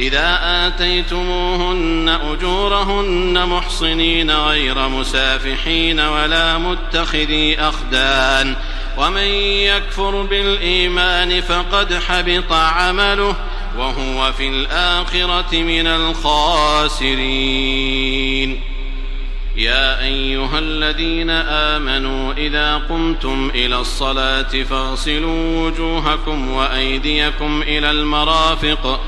إذا آتيتموهن أجورهن محصنين غير مسافحين ولا متخذي أخدان ومن يكفر بالإيمان فقد حبط عمله وهو في الآخرة من الخاسرين. يا أيها الذين آمنوا إذا قمتم إلى الصلاة فاغسلوا وجوهكم وأيديكم إلى المرافق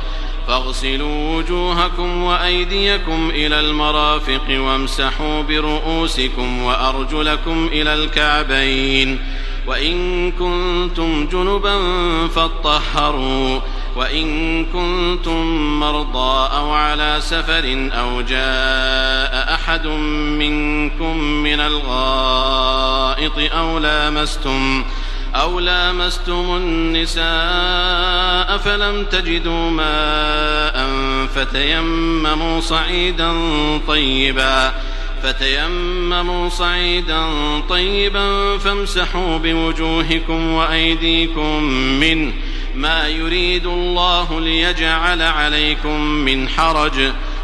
فاغسلوا وجوهكم وأيديكم إلى المرافق وامسحوا برؤوسكم وأرجلكم إلى الكعبين وإن كنتم جنبا فاطهروا وإن كنتم مرضى أو على سفر أو جاء أحد منكم من الغائط أو لامستم أو لامستم النساء فلم تجدوا ماء فتيمموا صعيدا طيبا فتيمموا صعيدا طيبا فامسحوا بوجوهكم وأيديكم منه ما يريد الله ليجعل عليكم من حرج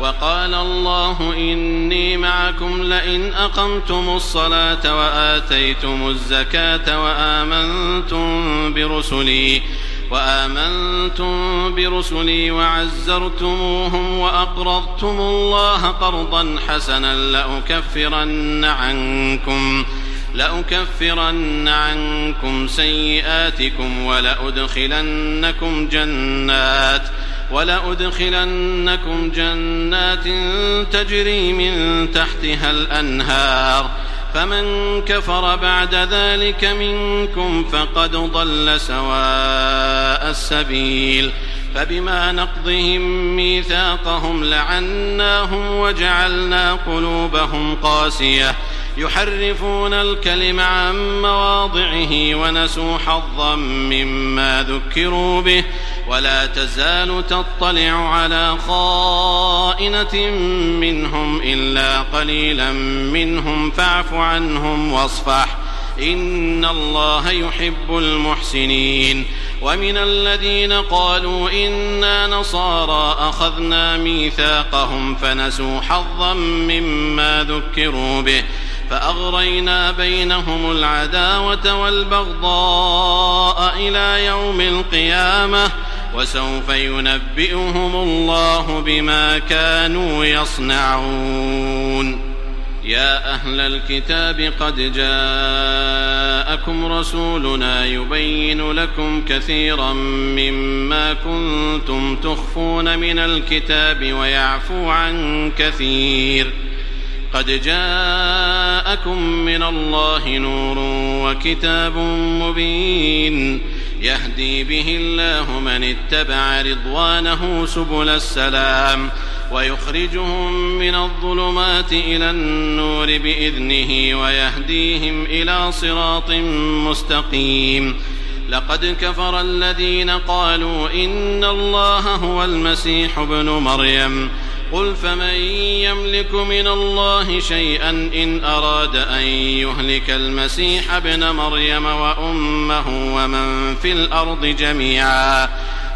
وقال الله إني معكم لئن أقمتم الصلاة وآتيتم الزكاة وآمنتم برسلي وآمنتم برسلي وعزرتموهم وأقرضتم الله قرضا حسنا لأكفرن عنكم لأكفرن عنكم سيئاتكم ولأدخلنكم جنات ۖ ولأدخلنكم جنات تجري من تحتها الأنهار. فمن كفر بعد ذلك منكم فقد ضل سواء السبيل. فبما نقضهم ميثاقهم لعناهم وجعلنا قلوبهم قاسية. يحرفون الكلم عن مواضعه ونسوا حظا مما ذكروا به ولا تزال تطلع على خائنة منهم إلا قليلا منهم فاعف عنهم واصفح إن الله يحب المحسنين ومن الذين قالوا إنا نصارى أخذنا ميثاقهم فنسوا حظا مما ذكروا به فأغرينا بينهم العداوة والبغضاء إلى يوم القيامة وسوف ينبئهم الله بما كانوا يصنعون. يا أهل الكتاب قد جاءكم رسولنا يبين لكم كثيرا مما كنتم تخفون من الكتاب ويعفو عن كثير. قد جاءكم من الله نور وكتاب مبين. يهدي به الله من اتبع رضوانه سبل السلام ويخرجهم من الظلمات إلى النور بإذنه ويهديهم إلى صراط مستقيم. لقد كفر الذين قالوا إن الله هو المسيح ابن مريم. قل فمن يملك من الله شيئا إن أراد أن يهلك المسيح ابن مريم وأمه ومن في الأرض جميعا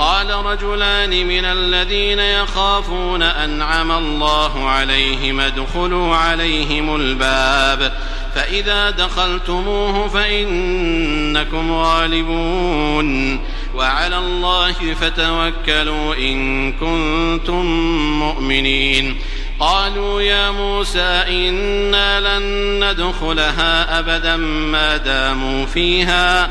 قال رجلان من الذين يخافون أنعم الله عليهم ادخلوا عليهم الباب فإذا دخلتموه فإنكم غالبون وعلى الله فتوكلوا إن كنتم مؤمنين قالوا يا موسى إنا لن ندخلها أبدا ما داموا فيها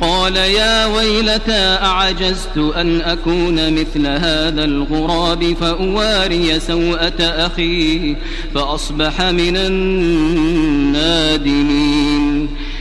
قال يا ويلتى أعجزت أن أكون مثل هذا الغراب فأواري سوءة أخيه فأصبح من النادمين.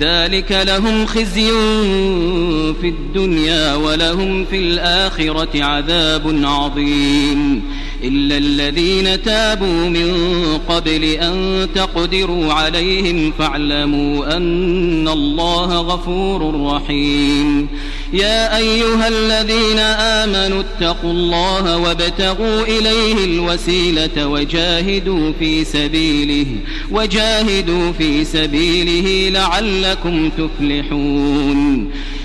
ذلك لهم خزي في الدنيا ولهم في الآخرة عذاب عظيم. إلا الذين تابوا من قبل أن تقدروا عليهم فاعلموا أن الله غفور رحيم. يا أيها الذين آمنوا اتقوا الله وابتغوا إليه الوسيلة وجاهدوا في سبيله وجاهدوا في سبيله لعلكم تفلحون.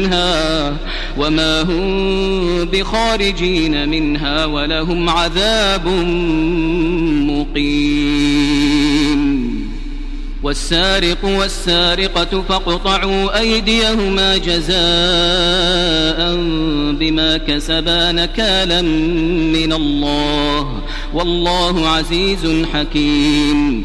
منها وما هم بخارجين منها ولهم عذاب مقيم. والسارق والسارقة فاقطعوا أيديهما جزاء بما كسبا نكالا من الله. والله عزيز حكيم.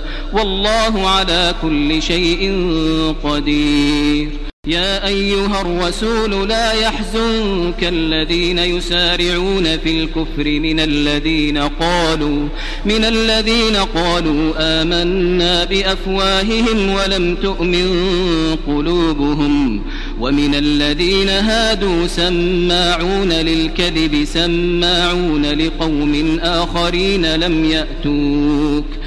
والله على كل شيء قدير. يا أيها الرسول لا يحزنك الذين يسارعون في الكفر من الذين قالوا من الذين قالوا آمنا بأفواههم ولم تؤمن قلوبهم ومن الذين هادوا سماعون للكذب سماعون لقوم آخرين لم يأتوك.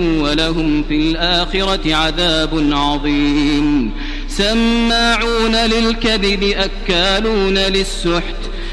ولهم في الآخرة عذاب عظيم. سماعون للكذب أكالون للسحت.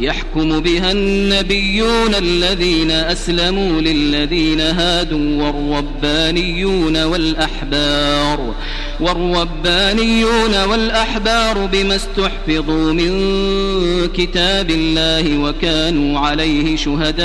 يحكم بها النبيون الذين أسلموا للذين هادوا والربانيون والأحبار والربانيون والأحبار بما استحفظوا من كتاب الله وكانوا عليه شهداء.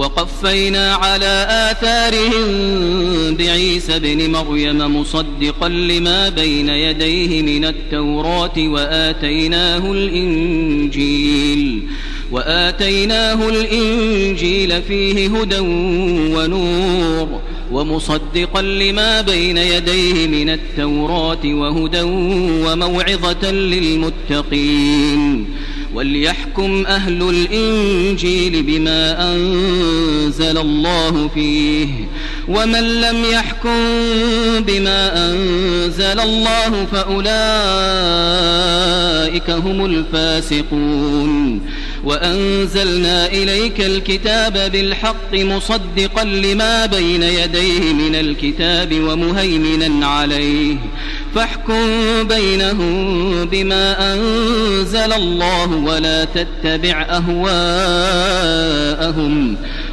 وقفينا على آثارهم بعيسى ابن مريم مصدقا لما بين يديه من التوراة وآتيناه الإنجيل وآتيناه الإنجيل فيه هدى ونور ومصدقا لما بين يديه من التوراة وهدى وموعظة للمتقين وليحكم أهل الإنجيل بما أنزل الله فيه ومن لم يحكم بما أنزل الله فأولئك هم الفاسقون وأنزلنا إليك الكتاب بالحق مصدقا لما بين يديه من الكتاب ومهيمنا عليه فاحكم بينهم بما أنزل الله ولا تتبع أهواءهم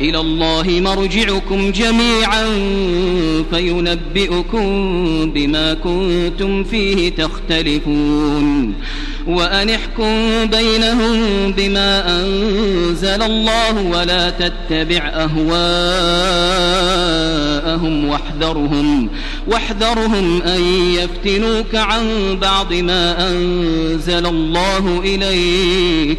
إلى الله مرجعكم جميعا فينبئكم بما كنتم فيه تختلفون. وأن احكم بينهم بما أنزل الله ولا تتبع أهواءهم واحذرهم واحذرهم أن يفتنوك عن بعض ما أنزل الله إليك.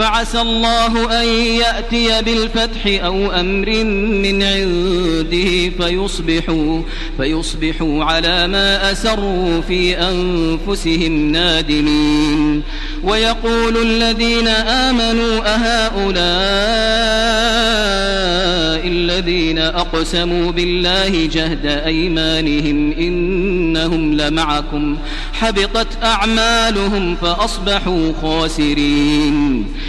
فعسى الله أن يأتي بالفتح أو أمر من عنده فيصبحوا, فيصبحوا على ما أسروا في أنفسهم نادمين. ويقول الذين آمنوا أهؤلاء الذين أقسموا بالله جهد أيمانهم إنهم لمعكم. حبطت أعمالهم فأصبحوا خاسرين.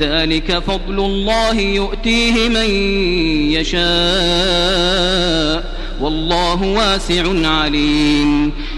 ذلك فضل الله يؤتيه من يشاء. والله واسع عليم.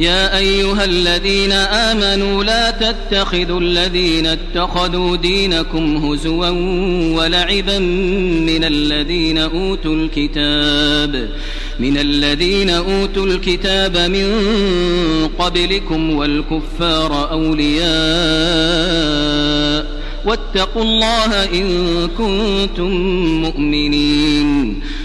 يا أيها الذين آمنوا لا تتخذوا الذين اتخذوا دينكم هزوا ولعبا من الذين أوتوا الكتاب من الذين أوتوا الكتاب من قبلكم والكفار أولياء واتقوا الله إن كنتم مؤمنين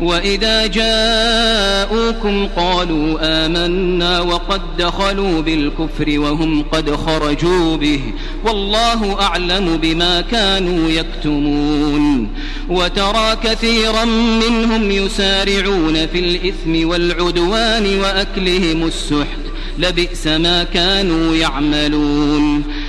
وإذا جاءوكم قالوا آمنا وقد دخلوا بالكفر وهم قد خرجوا به والله أعلم بما كانوا يكتمون وترى كثيرا منهم يسارعون في الإثم والعدوان وأكلهم السحت لبئس ما كانوا يعملون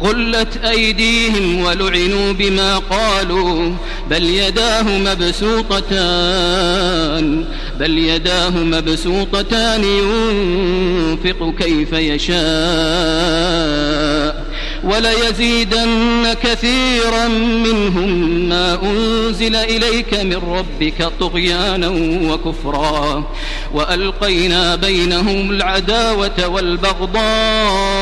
غلت أيديهم ولعنوا بما قالوا بل يداه مبسوطتان بل يداه مبسوطتان ينفق كيف يشاء وليزيدن كثيرا منهم ما أنزل إليك من ربك طغيانا وكفرا وألقينا بينهم العداوة والبغضاء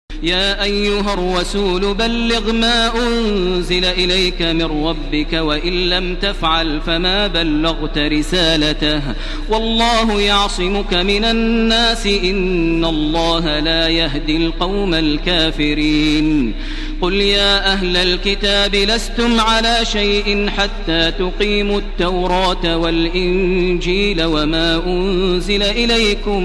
يا أيها الرسول بلغ ما أنزل إليك من ربك وإن لم تفعل فما بلغت رسالته. والله يعصمك من الناس إن الله لا يهدي القوم الكافرين. قل يا أهل الكتاب لستم على شيء حتى تقيموا التوراة والإنجيل وما أنزل إليكم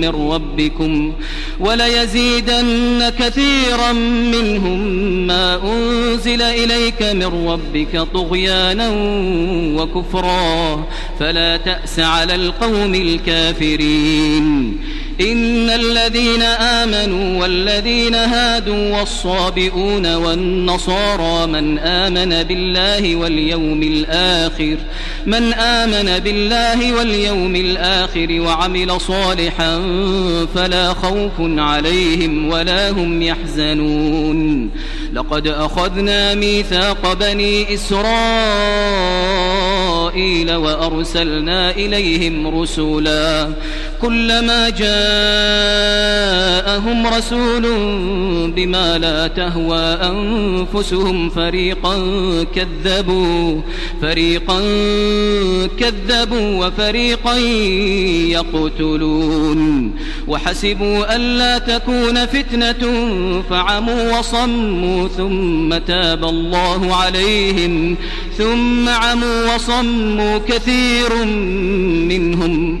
من ربكم. وليزيدن كثيرا منهم ما أنزل إليك من ربك طغيانا وكفرا فلا تأس على القوم الكافرين. إن الذين آمنوا والذين هادوا والصابئون والنصارى من آمن بالله واليوم الآخر من آمن بالله واليوم الآخر وعمل صالحا فلا خوف عليهم ولا هم يحزنون. لقد أخذنا ميثاق بني إسرائيل وأرسلنا إليهم رسلا كلما جاءهم رسول بما لا تهوى أنفسهم فريقا كذبوا فريقا كذبوا وفريقا يقتلون. وحسبوا ألا تكون فتنة فعموا وصموا ثم تاب الله عليهم ثم عموا وصموا كثير منهم.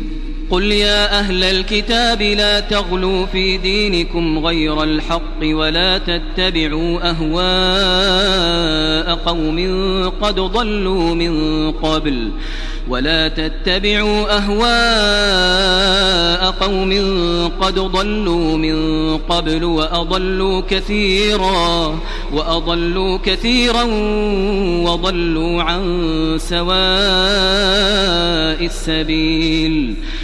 قل يا أهل الكتاب لا تغلوا في دينكم غير الحق ولا تتبعوا أهواء قوم قد ضلوا من قبل ولا تتبعوا أهواء قوم قد ضلوا من قبل وأضلوا كثيرا وأضلوا كثيرا وضلوا عن سواء السبيل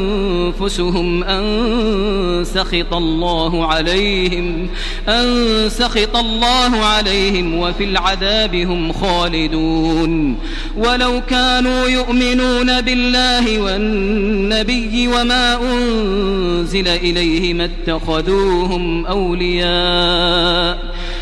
أنفسهم أن سخط الله عليهم أن سخط الله عليهم وفي العذاب هم خالدون. ولو كانوا يؤمنون بالله والنبي وما أنزل إليه ما اتخذوهم أولياء.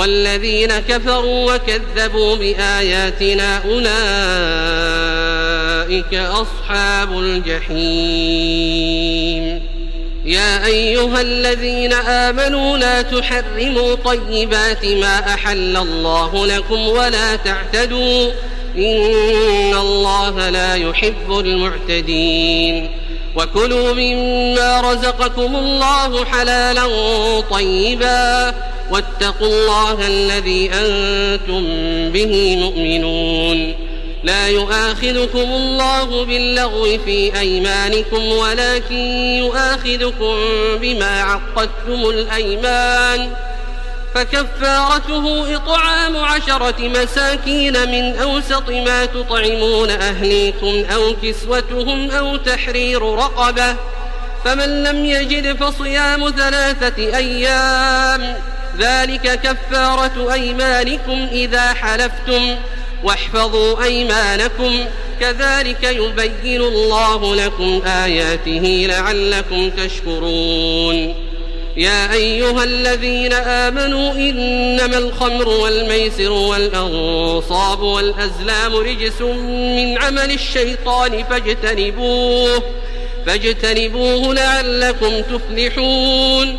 والذين كفروا وكذبوا بآياتنا أولئك أصحاب الجحيم. يا أيها الذين آمنوا لا تحرموا طيبات ما أحل الله لكم ولا تعتدوا. إن الله لا يحب المعتدين. وكلوا مما رزقكم الله حلالا طيبا. واتقوا الله الذي أنتم به مؤمنون. لا يؤاخذكم الله باللغو في أيمانكم ولكن يؤاخذكم بما عقدتم الأيمان. فكفارته إطعام عشرة مساكين من أوسط ما تطعمون أهليكم أو كسوتهم أو تحرير رقبة. فمن لم يجد فصيام ثلاثة أيام ذلك كفارة أيمانكم إذا حلفتم. واحفظوا أيمانكم. كذلك يبين الله لكم آياته لعلكم تشكرون. يا أيها الذين آمنوا إنما الخمر والميسر والأنصاب والأزلام رجس من عمل الشيطان فاجتنبوه فاجتنبوه لعلكم تفلحون.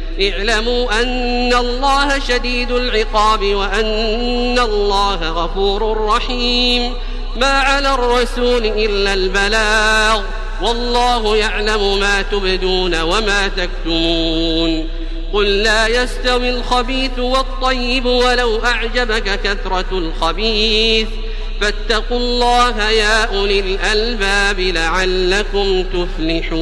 اعلموا أن الله شديد العقاب وأن الله غفور رحيم. ما على الرسول إلا البلاغ. والله يعلم ما تبدون وما تكتمون. قل لا يستوي الخبيث والطيب ولو أعجبك كثرة الخبيث. فاتقوا الله يا أولي الألباب لعلكم تفلحون.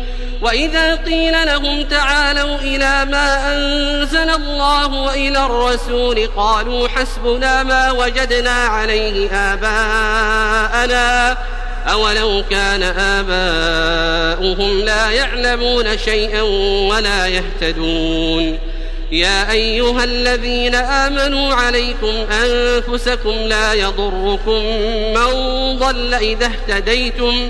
وإذا قيل لهم تعالوا إلى ما أنزل الله وإلى الرسول قالوا حسبنا ما وجدنا عليه آباءنا أولو كان آباؤهم لا يعلمون شيئا ولا يهتدون. يا أيها الذين آمنوا عليكم أنفسكم لا يضركم من ضل إذا اهتديتم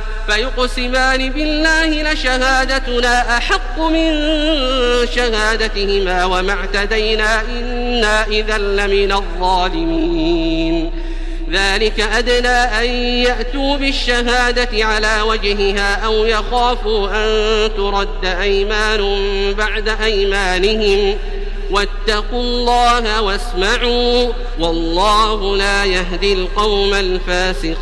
فيقسمان بالله لشهادتنا أحق من شهادتهما وما اعتدينا إنا إذا لمن الظالمين. ذلك أدنى أن يأتوا بالشهادة على وجهها أو يخافوا أن ترد أيمان بعد أيمانهم. واتقوا الله واسمعوا والله لا يهدي القوم الفاسقين.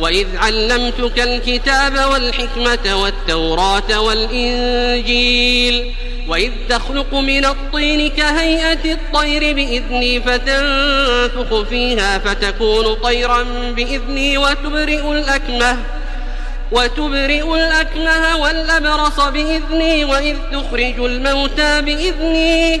وإذ علمتك الكتاب والحكمة والتوراة والإنجيل وإذ تخلق من الطين كهيئة الطير بإذني فتنفخ فيها فتكون طيرا بإذني وتبرئ الأكمه وتبرئ الأكمه والأبرص بإذني وإذ تخرج الموتى بإذني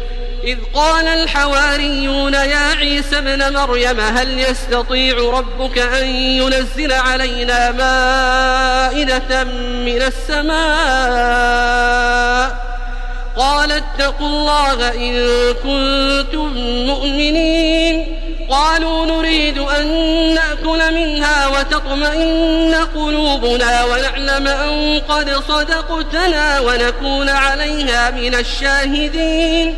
إذ قال الحواريون يا عيسى ابن مريم هل يستطيع ربك أن ينزل علينا مائدة من السماء؟ قال اتقوا الله إن كنتم مؤمنين. قالوا نريد أن نأكل منها وتطمئن قلوبنا ونعلم أن قد صدقتنا ونكون عليها من الشاهدين.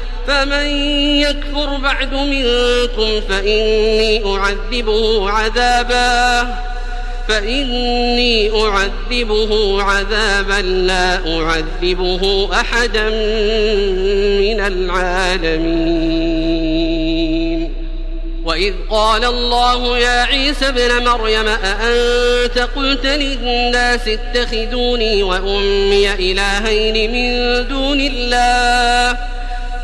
فمن يكفر بعد منكم فإني أعذبه عذابا فإني أعذبه عذابا لا أعذبه أحدا من العالمين. وإذ قال الله يا عيسى ابن مريم أأنت قلت للناس اتخذوني وأمي إلهين من دون الله؟